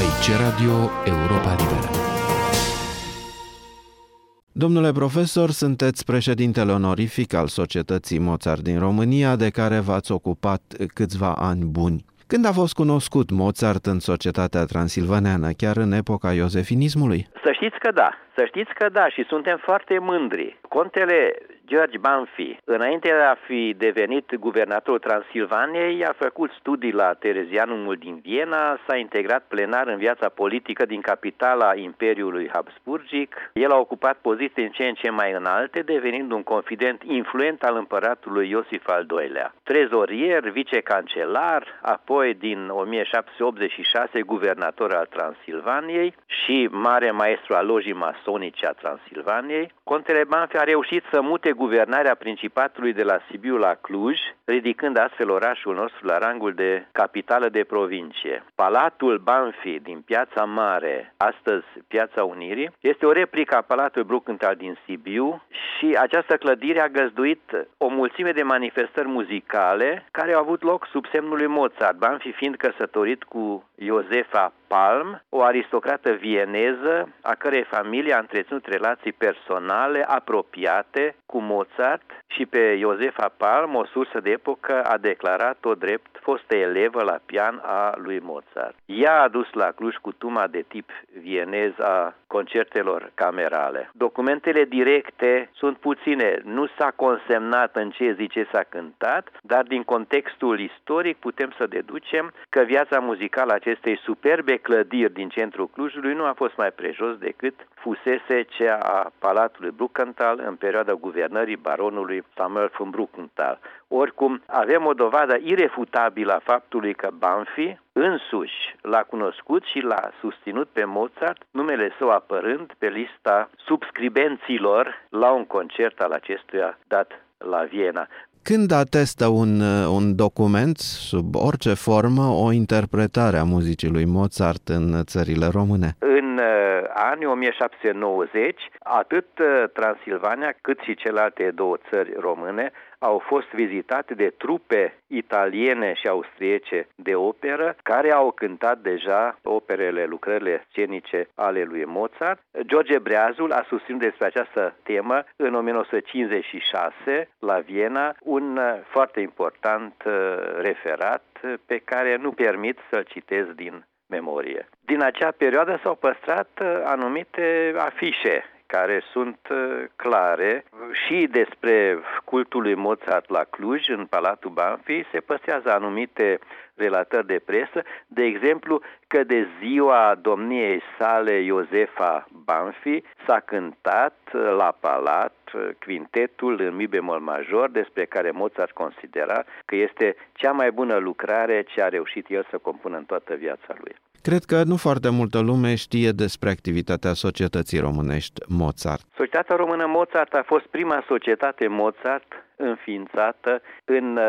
Aici Radio Europa Liberă. Domnule profesor, sunteți președintele onorific al Societății Mozart din România, de care v-ați ocupat câțiva ani buni. Când a fost cunoscut Mozart în societatea transilvaneană, chiar în epoca iosefinismului? Să știți că da, să știți că da și suntem foarte mândri. Contele George Banfi, înainte de a fi devenit guvernatorul Transilvaniei, a făcut studii la Terezianumul din Viena, s-a integrat plenar în viața politică din capitala Imperiului Habsburgic. El a ocupat poziții în ce în ce mai înalte, devenind un confident influent al împăratului Iosif al II-lea. Trezorier, vicecancelar, apoi din 1786 guvernator al Transilvaniei și mare maestru al lojii masonice a Transilvaniei. Contele Banfi a reușit să mute guvernarea Principatului de la Sibiu la Cluj, ridicând astfel orașul nostru la rangul de capitală de provincie. Palatul Banfi din Piața Mare, astăzi Piața Unirii, este o replică a Palatului Bruckenthal din Sibiu și această clădire a găzduit o mulțime de manifestări muzicale care au avut loc sub semnul lui Mozart, Banfi fiind căsătorit cu Josefa Palm, o aristocrată vieneză a cărei familie a întreținut relații personale apropiate cu Mozart și pe Josefa Palm, o sursă de epocă, a declarat-o drept fostă elevă la pian a lui Mozart. Ea a dus la Cluj cutuma de tip vienez a concertelor camerale. Documentele directe sunt puține, nu s-a consemnat în ce zi ce s-a cântat, dar din contextul istoric putem să deducem că viața muzicală a acestei superbe clădiri din centrul Clujului nu a fost mai prejos decât fusese cea a Palatului Bruckenthal în perioada guvernării baronului Samuel von Bruckenthal. Oricum, avem o dovadă irefutabilă a faptului că Banfi însuși l-a cunoscut și l-a susținut pe Mozart, numele său apărând pe lista subscribenților la un concert al acestuia dat la Viena. Când atestă un, un document, sub orice formă, o interpretare a muzicii lui Mozart în țările române? În uh, anii 1790, atât uh, Transilvania cât și celelalte două țări române au fost vizitate de trupe italiene și austriece de operă care au cântat deja operele, lucrările scenice ale lui Mozart. George Breazul a susținut despre această temă în 1956 la Viena un uh, foarte important uh, referat pe care nu permit să-l citez din memorie. Din acea perioadă s-au păstrat uh, anumite afișe care sunt uh, clare și despre cultul lui Mozart la Cluj, în Palatul Banfi, se păstrează anumite relatări de presă, de exemplu că de ziua domniei sale Iosefa Banfi s-a cântat la palat quintetul în mi bemol major, despre care Mozart considera că este cea mai bună lucrare ce a reușit el să compună în toată viața lui. Cred că nu foarte multă lume știe despre activitatea societății românești Mozart. Societatea română Mozart a fost prima societate Mozart înființată în uh,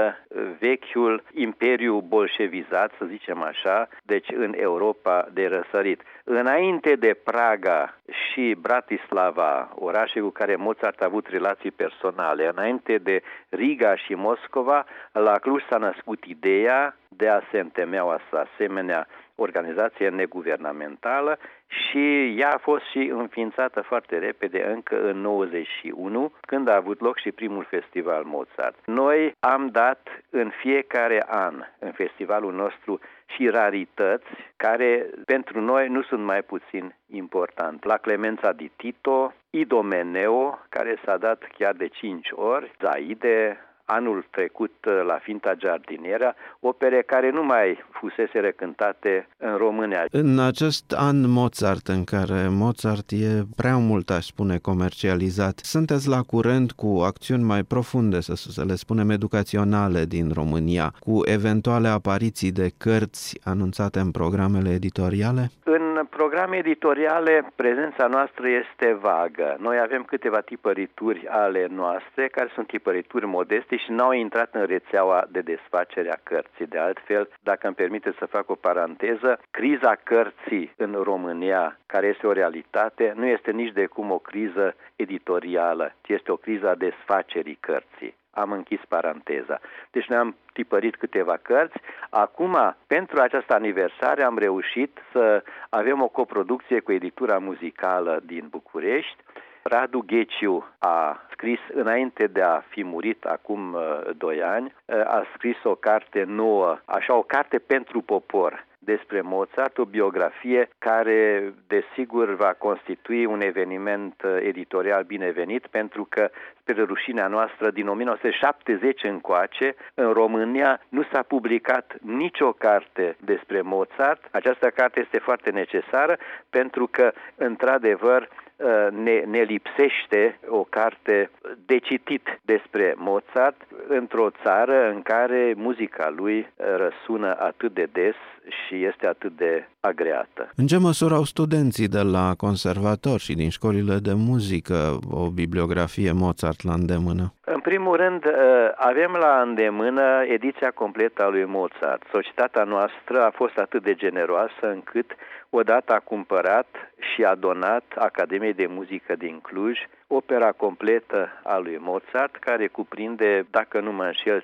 vechiul imperiu bolșevizat, să zicem așa, deci în Europa de răsărit. Înainte de Praga și Bratislava, orașe cu care Mozart a avut relații personale, înainte de Riga și Moscova, la Cluj s-a născut ideea de a se întemea o asemenea organizație neguvernamentală și ea a fost și înființată foarte repede, încă în 91, când a avut loc și primul festival Mozart. Noi am dat în fiecare an în festivalul nostru și rarități care pentru noi nu sunt mai puțin importante. La Clemența di Tito, Idomeneo, care s-a dat chiar de 5 ori, Zaide, anul trecut uh, la Finta Giardiniera, opere care nu mai fusese recântate în România. În acest an Mozart, în care Mozart e prea mult, aș spune, comercializat, sunteți la curent cu acțiuni mai profunde, să, să le spunem, educaționale din România, cu eventuale apariții de cărți anunțate în programele editoriale? În programe editoriale, prezența noastră este vagă. Noi avem câteva tipărituri ale noastre, care sunt tipărituri modeste și n-au intrat în rețeaua de desfacere a cărții. De altfel, dacă îmi permite să fac o paranteză, criza cărții în România, care este o realitate, nu este nici de cum o criză editorială, ci este o criză a desfacerii cărții am închis paranteza. Deci ne-am tipărit câteva cărți. Acum, pentru această aniversare, am reușit să avem o coproducție cu editura muzicală din București. Radu Gheciu a scris, înainte de a fi murit acum uh, doi ani, uh, a scris o carte nouă, așa o carte pentru popor, despre Mozart, o biografie care, desigur, va constitui un eveniment uh, editorial binevenit, pentru că, spre rușinea noastră, din 1970 încoace, în România nu s-a publicat nicio carte despre Mozart. Această carte este foarte necesară, pentru că, într-adevăr, Uh, ne, ne lipsește o carte de citit despre Mozart într-o țară în care muzica lui răsună atât de des și este atât de agreată. În ce măsură au studenții de la conservator și din școlile de muzică o bibliografie Mozart la îndemână? În primul rând, uh, avem la îndemână ediția completă a lui Mozart. Societatea noastră a fost atât de generoasă încât odată a cumpărat și a donat Academiei de Muzică din Cluj opera completă a lui Mozart, care cuprinde, dacă nu mă înșel,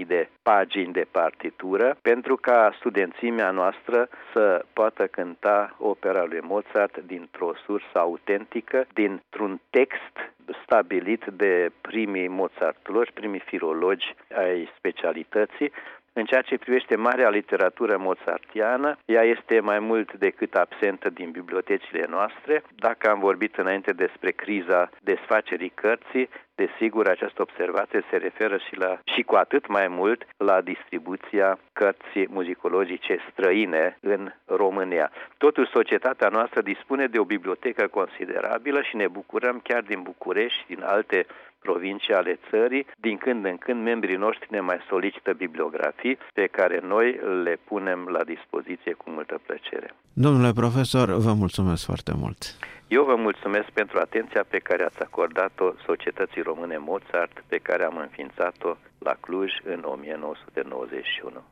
32.000 de pagini de partitură, pentru ca studențimea noastră să poată cânta opera lui Mozart dintr-o sursă autentică, dintr-un text stabilit de primii mozartologi, primii filologi ai specialității, în ceea ce privește marea literatură mozartiană, ea este mai mult decât absentă din bibliotecile noastre. Dacă am vorbit înainte despre criza desfacerii cărții, Desigur, această observație se referă și, la, și cu atât mai mult la distribuția cărții muzicologice străine în România. Totuși, societatea noastră dispune de o bibliotecă considerabilă și ne bucurăm chiar din București și din alte provincii ale țării. Din când în când, membrii noștri ne mai solicită bibliografii pe care noi le punem la dispoziție cu multă plăcere. Domnule profesor, vă mulțumesc foarte mult! Eu vă mulțumesc pentru atenția pe care ați acordat-o Societății Române Mozart, pe care am înființat-o la Cluj în 1991.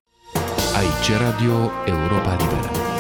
Aici Radio Europa Liberă.